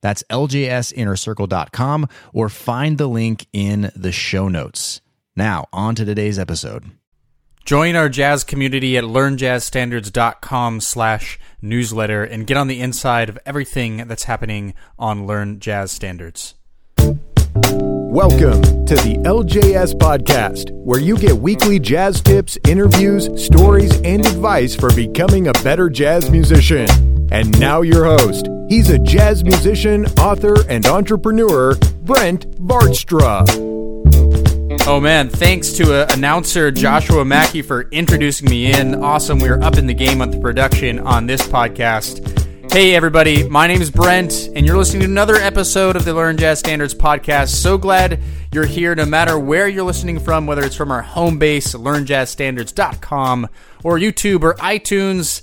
That's ljsinnercircle.com or find the link in the show notes. Now, on to today's episode. Join our jazz community at learnjazzstandards.com slash newsletter and get on the inside of everything that's happening on Learn Jazz Standards. Welcome to the LJS Podcast, where you get weekly jazz tips, interviews, stories, and advice for becoming a better jazz musician. And now, your host. He's a jazz musician, author, and entrepreneur, Brent Vaartstra. Oh man, thanks to uh, announcer Joshua Mackey for introducing me in. Awesome, we are up in the game on the production on this podcast. Hey everybody, my name is Brent, and you're listening to another episode of the Learn Jazz Standards podcast. So glad you're here, no matter where you're listening from, whether it's from our home base, learnjazzstandards.com, or YouTube or iTunes.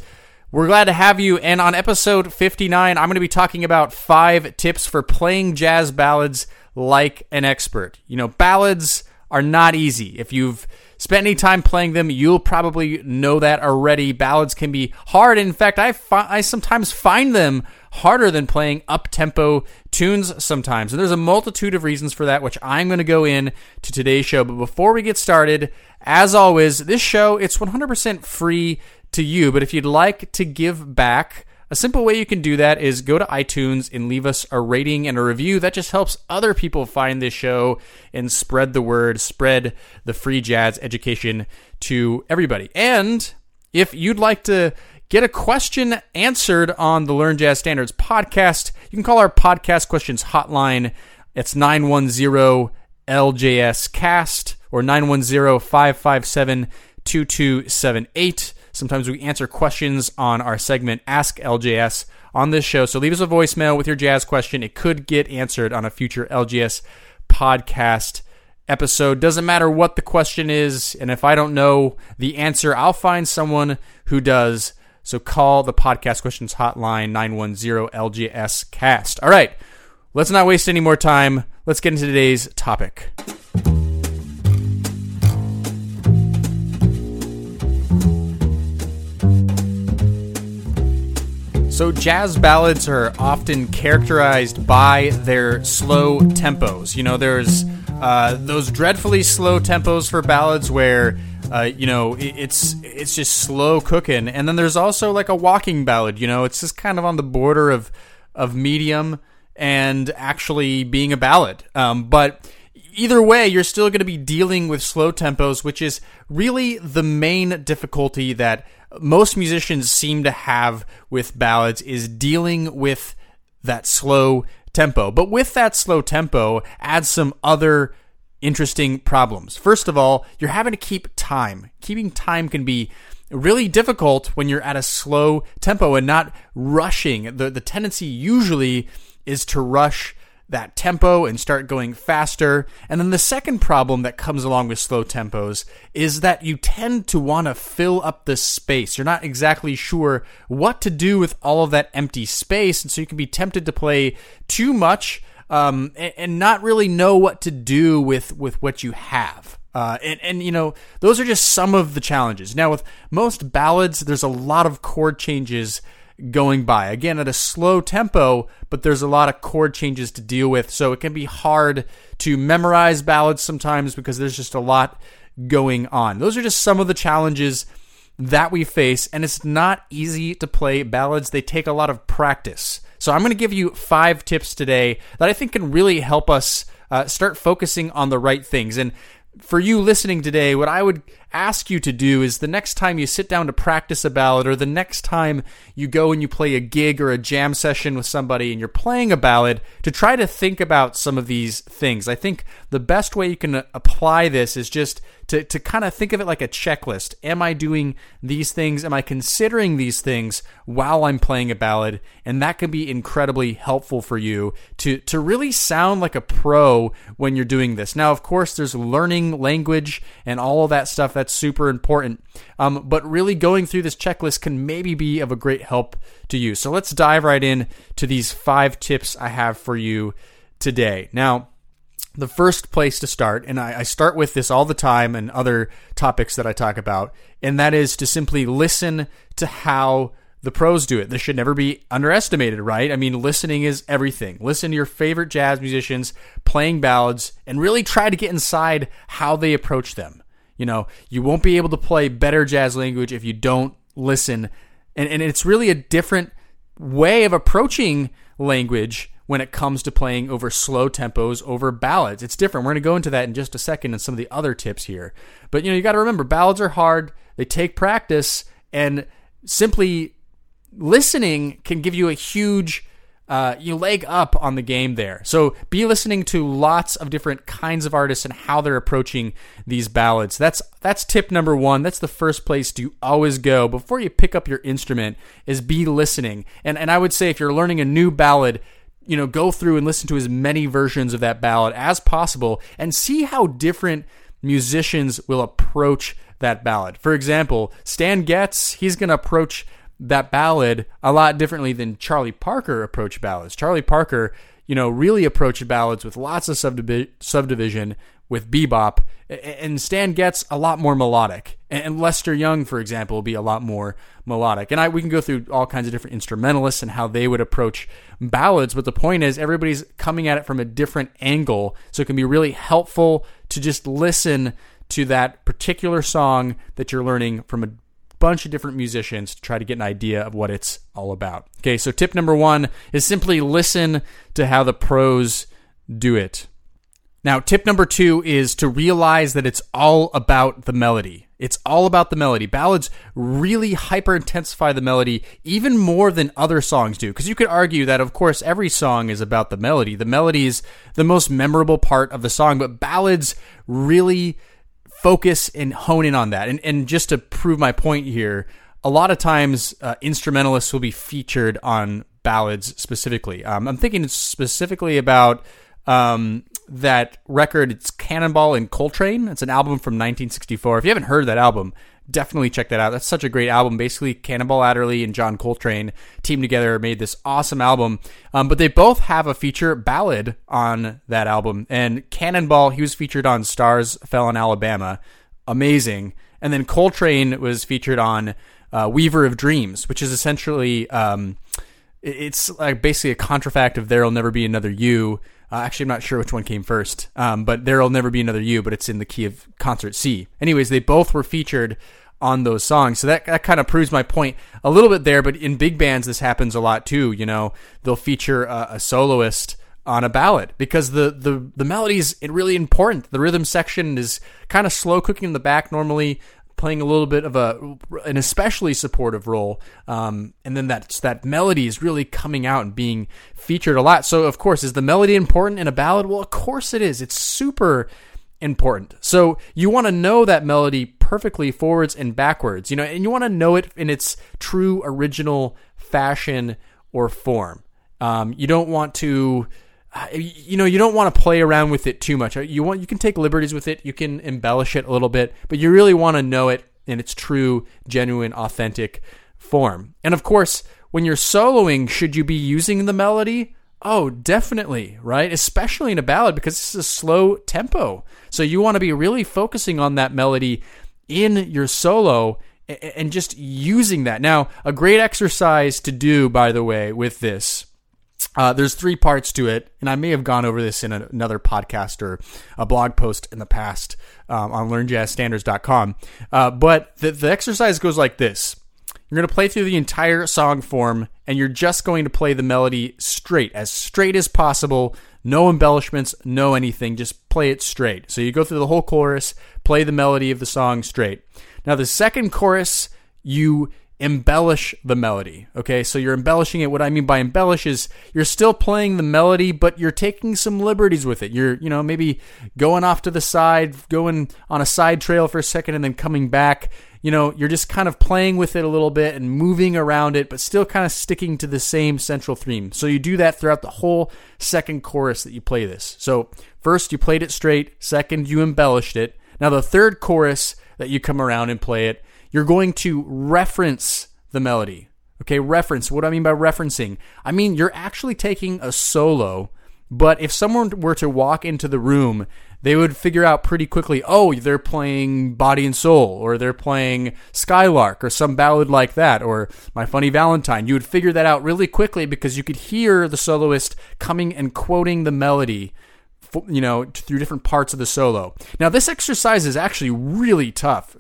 We're glad to have you. And on episode 59, I'm going to be talking about five tips for playing jazz ballads like an expert. You know, ballads are not easy. If you've spent any time playing them, you'll probably know that already. Ballads can be hard. In fact, I, fi- I sometimes find them harder than playing up tempo tunes sometimes. And there's a multitude of reasons for that, which I'm going to go in to today's show. But before we get started, as always, this show, it's 100% free to you. But if you'd like to give back, a simple way you can do that is go to iTunes and leave us a rating and a review. That just helps other people find this show and spread the word, spread the free jazz education to everybody. And if you'd like to get a question answered on the Learn Jazz Standards podcast, you can call our podcast questions hotline. It's 910 LJS cast or 910 557 2278. Sometimes we answer questions on our segment Ask LJS on this show. So leave us a voicemail with your jazz question. It could get answered on a future LJS podcast episode. Doesn't matter what the question is. And if I don't know the answer, I'll find someone who does. So call the podcast questions hotline 910 LJS cast. All right. Let's not waste any more time. Let's get into today's topic. So, jazz ballads are often characterized by their slow tempos. You know, there's uh, those dreadfully slow tempos for ballads where, uh, you know, it's it's just slow cooking, and then there's also like a walking ballad. You know, it's just kind of on the border of of medium and actually being a ballad. Um, but either way, you're still going to be dealing with slow tempos, which is really the main difficulty that most musicians seem to have with ballads is dealing with that slow tempo. But with that slow tempo, add some other interesting problems. First of all, you're having to keep time. Keeping time can be really difficult when you're at a slow tempo and not rushing. The the tendency usually is to rush that tempo and start going faster. And then the second problem that comes along with slow tempos is that you tend to want to fill up the space. You're not exactly sure what to do with all of that empty space. And so you can be tempted to play too much um, and, and, not really know what to do with, with what you have. Uh, and, and, you know, those are just some of the challenges. Now, with most ballads, there's a lot of chord changes going by. Again, at a slow tempo, but there's a lot of chord changes to deal with. So it can be hard to memorize ballads sometimes because there's just a lot going on. Those are just some of the challenges that we face, and it's not easy to play ballads. They take a lot of practice. So I'm going to give you five tips today that I think can really help us uh, start focusing on the right things. And for you listening today, what I would ask you to do is the next time you sit down to practice a ballad or the next time you go and you play a gig or a jam session with somebody and you're playing a ballad to try to think about some of these things. I think the best way you can apply this is just to, to kind of think of it like a checklist. Am I doing these things? Am I considering these things while I'm playing a ballad? And that can be incredibly helpful for you to, to really sound like a pro when you're doing this. Now, of course, there's learning language and all of that stuff. That's super important. Um, but really going through this checklist can maybe be of a great help to you. So let's dive right in to these five tips I have for you today. Now, the first place to start, and I, I, start with this all the time and other topics that I talk about, and that is to simply listen to how the pros do it. This should never be underestimated, right? I mean, listening is everything. Listen to your favorite jazz musicians playing ballads and really try to get inside how they approach them. You know, you won't be able to play better jazz language if you don't listen. And, and it's really a different way of approaching language when it comes to playing over slow tempos over ballads. It's different. We're going to go into that in just a second and some of the other tips here. But you know, you got to remember ballads are hard. They take practice and simply listening can give you a huge uh, you leg up on the game there. So be listening to lots of different kinds of artists and how they're approaching these ballads. That's that's tip number one. That's the first place to always go before you pick up your instrument is be listening. And and I would say if you're learning a new ballad, you know, go through and listen to as many versions of that ballad as possible and see how different musicians will approach that ballad. For example, Stan Getz, he's going to approach that ballad a lot differently than Charlie Parker approached ballads. Charlie Parker, you know, really approached ballads with lots of subdivi- subdivision with bebop, and Stan Getz a lot more melodic. And Lester Young, for example, will be a lot more melodic. And I, we can go through all kinds of different instrumentalists and how they would approach ballads. But the point is, everybody's coming at it from a different angle, so it can be really helpful to just listen to that particular song that you're learning from a bunch of different musicians to try to get an idea of what it's all about. Okay, so tip number one is simply listen to how the pros do it. Now, tip number two is to realize that it's all about the melody. It's all about the melody. Ballads really hyper intensify the melody even more than other songs do. Because you could argue that, of course, every song is about the melody. The melody is the most memorable part of the song, but ballads really focus and hone in on that. And, and just to prove my point here, a lot of times uh, instrumentalists will be featured on ballads specifically. Um, I'm thinking specifically about um, that record. It's Cannonball and Coltrane. It's an album from 1964. If you haven't heard that album, definitely check that out. That's such a great album. Basically, Cannonball Adderley and John Coltrane teamed together, made this awesome album. Um, but they both have a feature ballad on that album. And Cannonball, he was featured on Stars Fell in Alabama. Amazing. And then Coltrane was featured on uh, Weaver of Dreams, which is essentially. Um, it's like basically a contrafact of There'll Never Be Another You. Uh, actually, I'm not sure which one came first, um, but There'll Never Be Another You, but it's in the key of concert C. Anyways, they both were featured on those songs. So that, that kind of proves my point a little bit there, but in big bands, this happens a lot too. You know, they'll feature a, a soloist on a ballad because the, the, the melody is really important. The rhythm section is kind of slow cooking in the back normally playing a little bit of a an especially supportive role, um, and then that that melody is really coming out and being featured a lot. So of course, is the melody important in a ballad? Well, of course it is. It's super important. So you want to know that melody perfectly forwards and backwards, you know, and you want to know it in its true original fashion or form. Um, you don't want to Uh, you know you don't want to play around with it too much. Uh, you want you can take liberties with it you can embellish it a little bit but you really want to know it in its true genuine authentic form. And of course when you're soloing should you be using the melody? Oh definitely right? Especially in a ballad because this is a slow tempo. So you want to be really focusing on that melody in your solo and just using that. Now a great exercise to do by the way with this uh, there's three parts to it, and I may have gone over this in a, another podcast or a blog post in the past um, on learnjazzstandards.com. Uh, but the, the exercise goes like this You're going to play through the entire song form and you're just going to play the melody straight, as straight as possible. No embellishments, no anything. Just play it straight. So you go through the whole chorus, play the melody of the song straight. Now, the second chorus, you embellish the melody. Okay, so you're embellishing it. What I mean by embellish is you're still playing the melody, but you're taking some liberties with it. You're, you know, maybe going off to the side, going on a side trail for a second, and then coming back. You know, you're just kind of playing with it a little bit and moving around it, but still kind of sticking to the same central theme. So you do that throughout the whole second chorus that you play this. So first you played it straight, second you embellished it. Now the third chorus that you come around and play it, you're going to reference the melody. Okay, reference. What do I mean by referencing? I mean, you're actually taking a solo, but if someone were to walk into the room, they would figure out pretty quickly, oh, they're playing Body and Soul, or they're playing Skylark, or some ballad like that, or My Funny Valentine. You would figure that out really quickly because you could hear the soloist coming and quoting the melody you know, through different parts of the solo. Now, this exercise is actually really tough,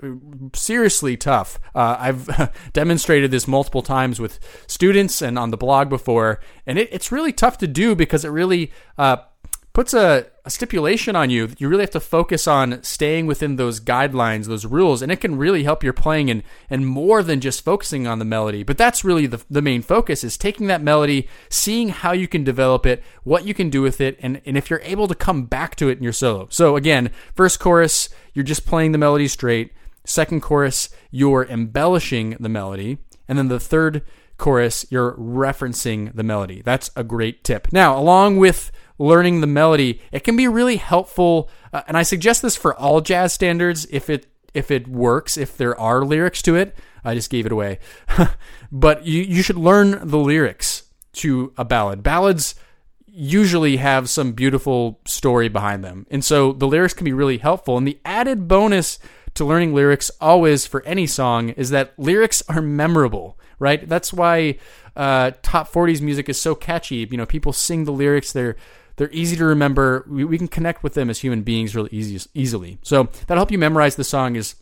seriously tough. Uh, I've demonstrated this multiple times with students and on the blog before, and it, it's really tough to do because it really uh, puts a, a, stipulation on you. That you really have to focus on staying within those guidelines, those rules, and it can really help your playing and, and more than just focusing on the melody. But that's really the, the main focus is taking that melody, seeing how you can develop it, what you can do with it, and, and if you're able to come back to it in your solo. So again, first chorus, you're just playing the melody straight. Second chorus, you're embellishing the melody. And then the third chorus, you're referencing the melody. That's a great tip. Now, along with learning the melody, it can be really helpful. Uh, and I suggest this for all jazz standards if it if it works, if there are lyrics to it. I just gave it away. but you, you should learn the lyrics to a ballad. Ballads usually have some beautiful story behind them. And so the lyrics can be really helpful. And the added bonus to learning lyrics always for any song is that lyrics are memorable, right? That's why uh, top 40s music is so catchy. You know, people sing the lyrics, they're they're easy to remember. We, we can connect with them as human beings really easy, easily. So that'll help you memorize the song is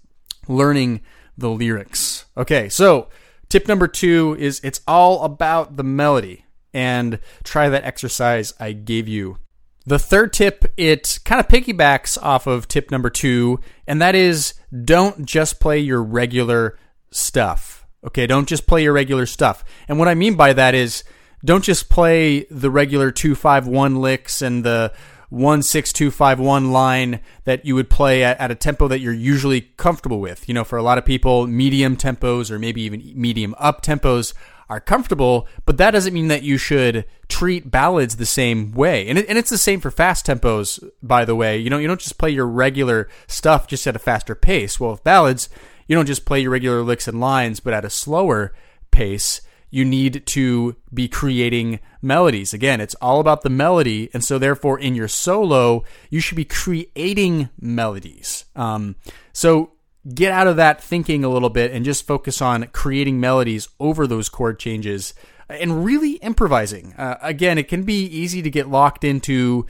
learning the lyrics. Okay, so tip number two is it's all about the melody and try that exercise I gave you. The third tip, it kind of piggybacks off of tip number two, and that is don't just play your regular stuff. Okay, don't just play your regular stuff. And what I mean by that is don't just play the regular 251 licks and the 16251 line that you would play at, at, a tempo that you're usually comfortable with. You know, for a lot of people, medium tempos or maybe even medium up tempos are comfortable, but that doesn't mean that you should treat ballads the same way. And, it, and it's the same for fast tempos, by the way. You know, you don't just play your regular stuff just at a faster pace. Well, with ballads, you don't just play your regular licks and lines, but at a slower pace you need to be creating melodies. Again, it's all about the melody. And so, therefore, in your solo, you should be creating melodies. Um, so, get out of that thinking a little bit and just focus on creating melodies over those chord changes and really improvising. Uh, again, it can be easy to get locked into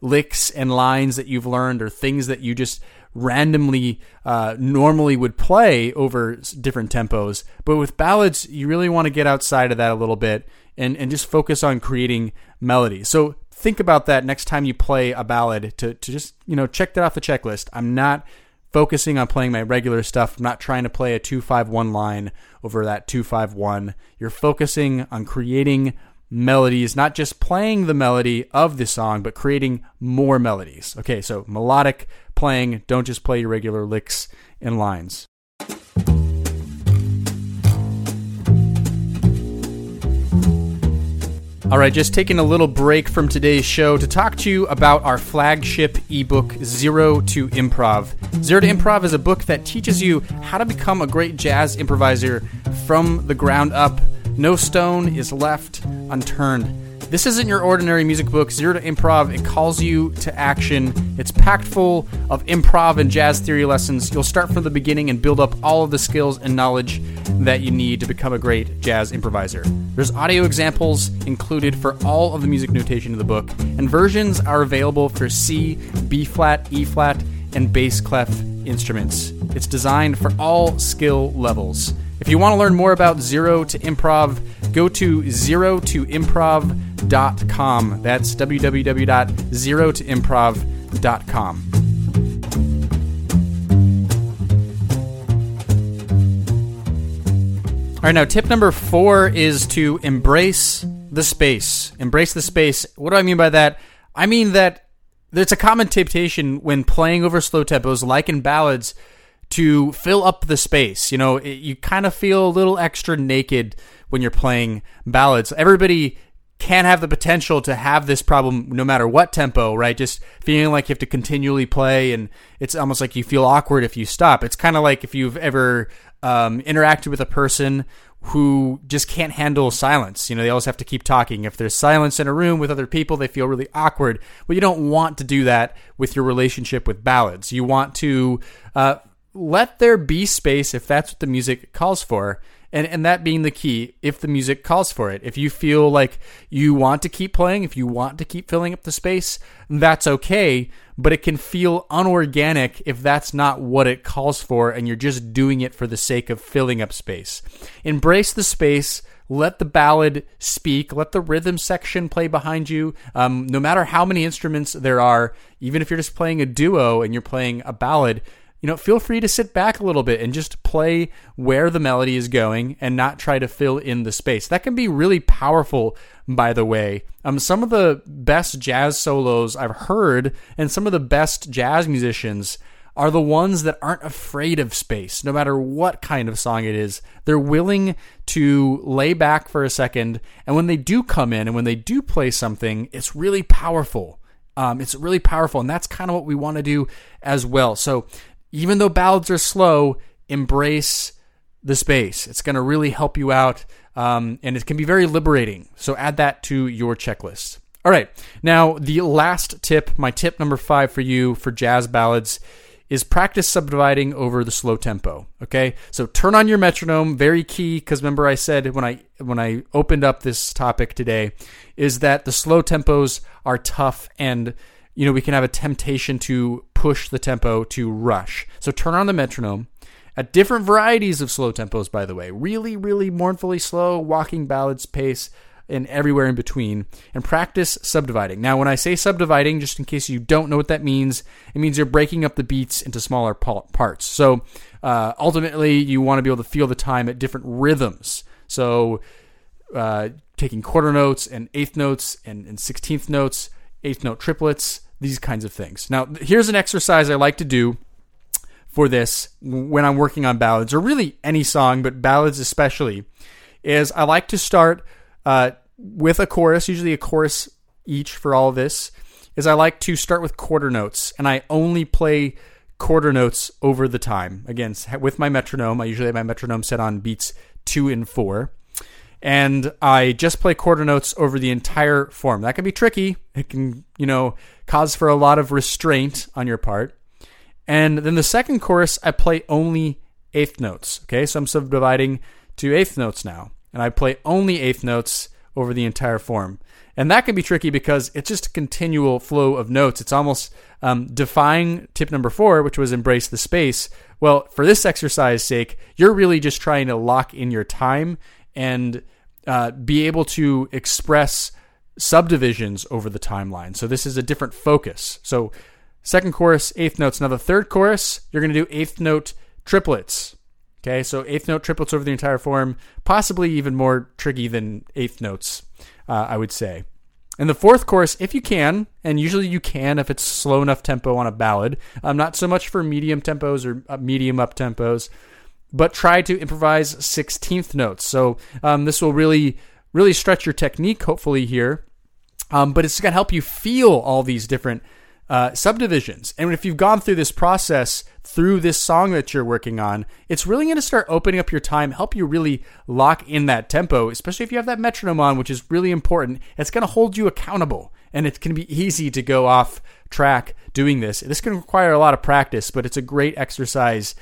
licks and lines that you've learned or things that you just randomly uh, normally would play over different tempos. But with ballads, you really want to get outside of that a little bit and, and just focus on creating melody. So think about that next time you play a ballad to, to just, you know, check that off the checklist. I'm not focusing on playing my regular stuff. I'm not trying to play a 251 line over that 251. You're focusing on creating melodies, not just playing the melody of the song, but creating more melodies. Okay, so melodic playing, don't just play your regular licks and lines. All right, just taking a little break from today's show to talk to you about our flagship ebook, Zero to Improv. Zero to Improv is a book that teaches you how to become a great jazz improviser from the ground up. No stone is left unturned. This isn't your ordinary music book, Zero to Improv. It calls you to action. It's packed full of improv and jazz theory lessons. You'll start from the beginning and build up all of the skills and knowledge that you need to become a great jazz improviser. There's audio examples included for all of the music notation in the book, and versions are available for C, B flat, E flat, and bass clef instruments. It's designed for all skill levels. If you want to learn more about Zero to Improv, go to zero to improv.com. That's www.zerotoimprov.com. All right, now tip number four is to embrace the space. Embrace the space. What do I mean by that? I mean that there's a common temptation when playing over slow tempos, like in ballads, to fill up the space. You know, it, you kind of feel a little extra naked when you're playing ballads. Everybody can have the potential to have this problem no matter what tempo, right? Just feeling like you have to continually play, and it's almost like you feel awkward if you stop. It's kind of like if you've ever um, interacted with a person who just can't handle silence. You know, they always have to keep talking. If there's silence in a room with other people, they feel really awkward. But you don't want to do that with your relationship with ballads. You want to uh, let there be space if that's what the music calls for. And, and that being the key, if the music calls for it. If you feel like you want to keep playing, if you want to keep filling up the space, that's okay. But it can feel unorganic if that's not what it calls for and you're just doing it for the sake of filling up space. Embrace the space. Let the ballad speak. Let the rhythm section play behind you. Um, no matter how many instruments there are, even if you're just playing a duo and you're playing a ballad, you know, feel free to sit back a little bit and just play where the melody is going and not try to fill in the space. That can be really powerful, by the way. Um, some of the best jazz solos I've heard and some of the best jazz musicians are the ones that aren't afraid of space, no matter what kind of song it is. They're willing to lay back for a second, and when they do come in and when they do play something, it's really powerful. Um, it's really powerful, and that's kind of what we want to do as well. So even though ballads are slow, embrace the space. It's going to really help you out, um, and it can be very liberating. So add that to your checklist. All right, now the last tip, my tip number five for you for jazz ballads is practice subdividing over the slow tempo. Okay, so turn on your metronome. Very key because remember I said when I when I opened up this topic today is that the slow tempos are tough and you know we can have a temptation to push the tempo to rush. So turn on the metronome at different varieties of slow tempos, by the way. Really, really mournfully slow, walking ballads pace, and everywhere in between. And practice subdividing. Now, when I say subdividing, just in case you don't know what that means, it means you're breaking up the beats into smaller parts. So uh, ultimately, you want to be able to feel the time at different rhythms. So uh, taking quarter notes and eighth notes and, and sixteenth notes, eighth note triplets, these kinds of things. Now, here's an exercise I like to do for this when I'm working on ballads, or really any song, but ballads especially, is I like to start uh, with a chorus, usually a chorus each for all this. Is I like to start with quarter notes, and I only play quarter notes over the time. Again, with my metronome, I usually have my metronome set on beats two and four and I just play quarter notes over the entire form. That can be tricky. It can, you know, cause for a lot of restraint on your part. And then the second chorus, I play only eighth notes. Okay, so I'm subdividing to eighth notes now, and I play only eighth notes over the entire form. And that can be tricky because it's just a continual flow of notes. It's almost um, defying tip number four, which was embrace the space. Well, for this exercise sake, you're really just trying to lock in your time and uh, be able to express subdivisions over the timeline. So this is a different focus. So second chorus, eighth notes. Now the third chorus, you're going to do eighth note triplets. Okay, so eighth note triplets over the entire form, possibly even more tricky than eighth notes, uh, I would say. And the fourth chorus, if you can, and usually you can if it's slow enough tempo on a ballad, um, not so much for medium tempos or uh, medium up tempos, but try to improvise 16th notes. So um, this will really, really stretch your technique, hopefully, here. Um, but it's going to help you feel all these different uh, subdivisions. And if you've gone through this process through this song that you're working on, it's really going to start opening up your time, help you really lock in that tempo, especially if you have that metronome on, which is really important. It's going to hold you accountable. And it can be easy to go off track doing this. This can require a lot of practice, but it's a great exercise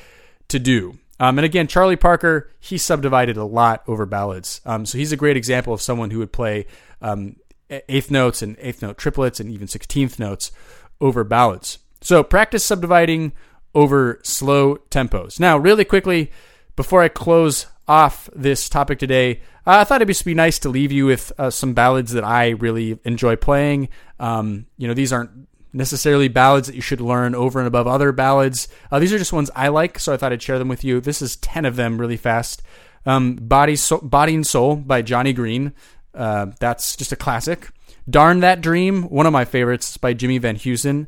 to do. Um, and again, Charlie Parker, he subdivided a lot over ballads. Um, so he's a great example of someone who would play um, eighth notes and eighth note triplets and even 16th notes over ballads. So practice subdividing over slow tempos. Now, really quickly, before I close off this topic today, I thought it'd just be nice to leave you with uh, some ballads that I really enjoy playing. Um, you know, these aren't necessarily ballads that you should learn over and above other ballads. Uh, these are just ones I like, so I thought I'd share them with you. This is 10 of them really fast. Um, Body, so- Body and Soul by Johnny Green. Uh, that's just a classic. Darn That Dream, one of my favorites by Jimmy Van Heusen.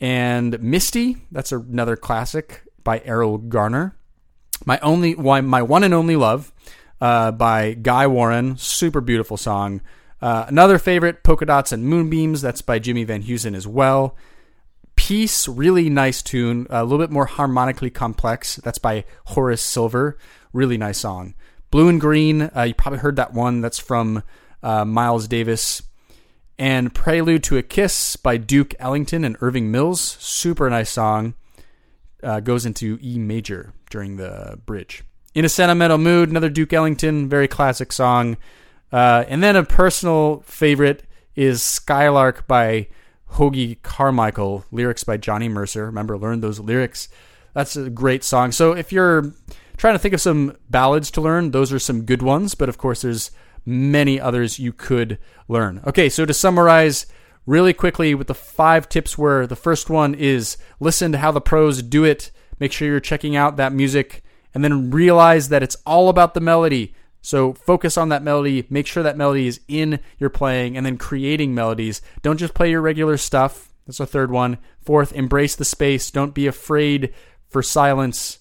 And Misty, that's another classic by Erroll Garner. My only, my one and only love uh, by Guy Warren, super beautiful song. Uh, another favorite, Polka Dots and Moonbeams, that's by Jimmy Van Heusen as well. Peace, really nice tune, a little bit more harmonically complex. That's by Horace Silver, really nice song. Blue and Green, uh, you probably heard that one. That's from uh, Miles Davis. And Prelude to a Kiss by Duke Ellington and Irving Mills, super nice song. Uh, goes into E major during the bridge. In a Sentimental Mood, another Duke Ellington, very classic song. Uh, and then a personal favorite is Skylark by Hoagy Carmichael, lyrics by Johnny Mercer. Remember, learn those lyrics. That's a great song. So if you're trying to think of some ballads to learn, those are some good ones. But of course, there's many others you could learn. Okay, so to summarize really quickly with the five tips where the first one is listen to how the pros do it. Make sure you're checking out that music and then realize that it's all about the melody. So focus on that melody, make sure that melody is in your playing, and then creating melodies. Don't just play your regular stuff. That's the third one. Fourth, embrace the space. Don't be afraid for silence.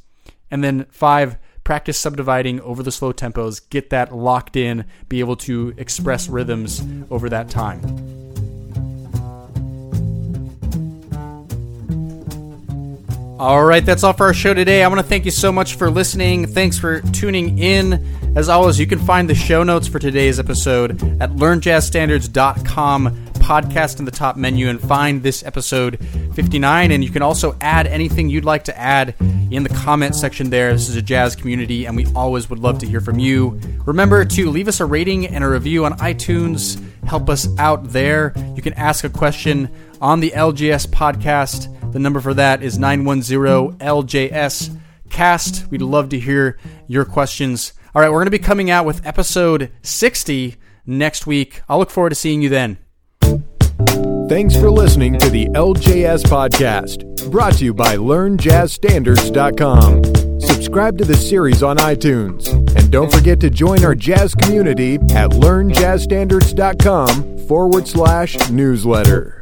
And then five, practice subdividing over the slow tempos. Get that locked in, be able to express rhythms over that time. All right, that's all for our show today. I want to thank you so much for listening. Thanks for tuning in. As always, you can find the show notes for today's episode at learnjazzstandards.com podcast in the top menu and find this episode 59. And you can also add anything you'd like to add in the comment section there. This is a jazz community, and we always would love to hear from you. Remember to leave us a rating and a review on iTunes. Help us out there. You can ask a question on the LJS podcast. The number for that is 910 LJS cast. We'd love to hear your questions. All right, we're going to be coming out with episode 60 next week. I'll look forward to seeing you then. Thanks for listening to the LJS podcast, brought to you by LearnJazzStandards.com. Subscribe to the series on iTunes, and don't forget to join our jazz community at LearnJazzStandards.com forward slash newsletter.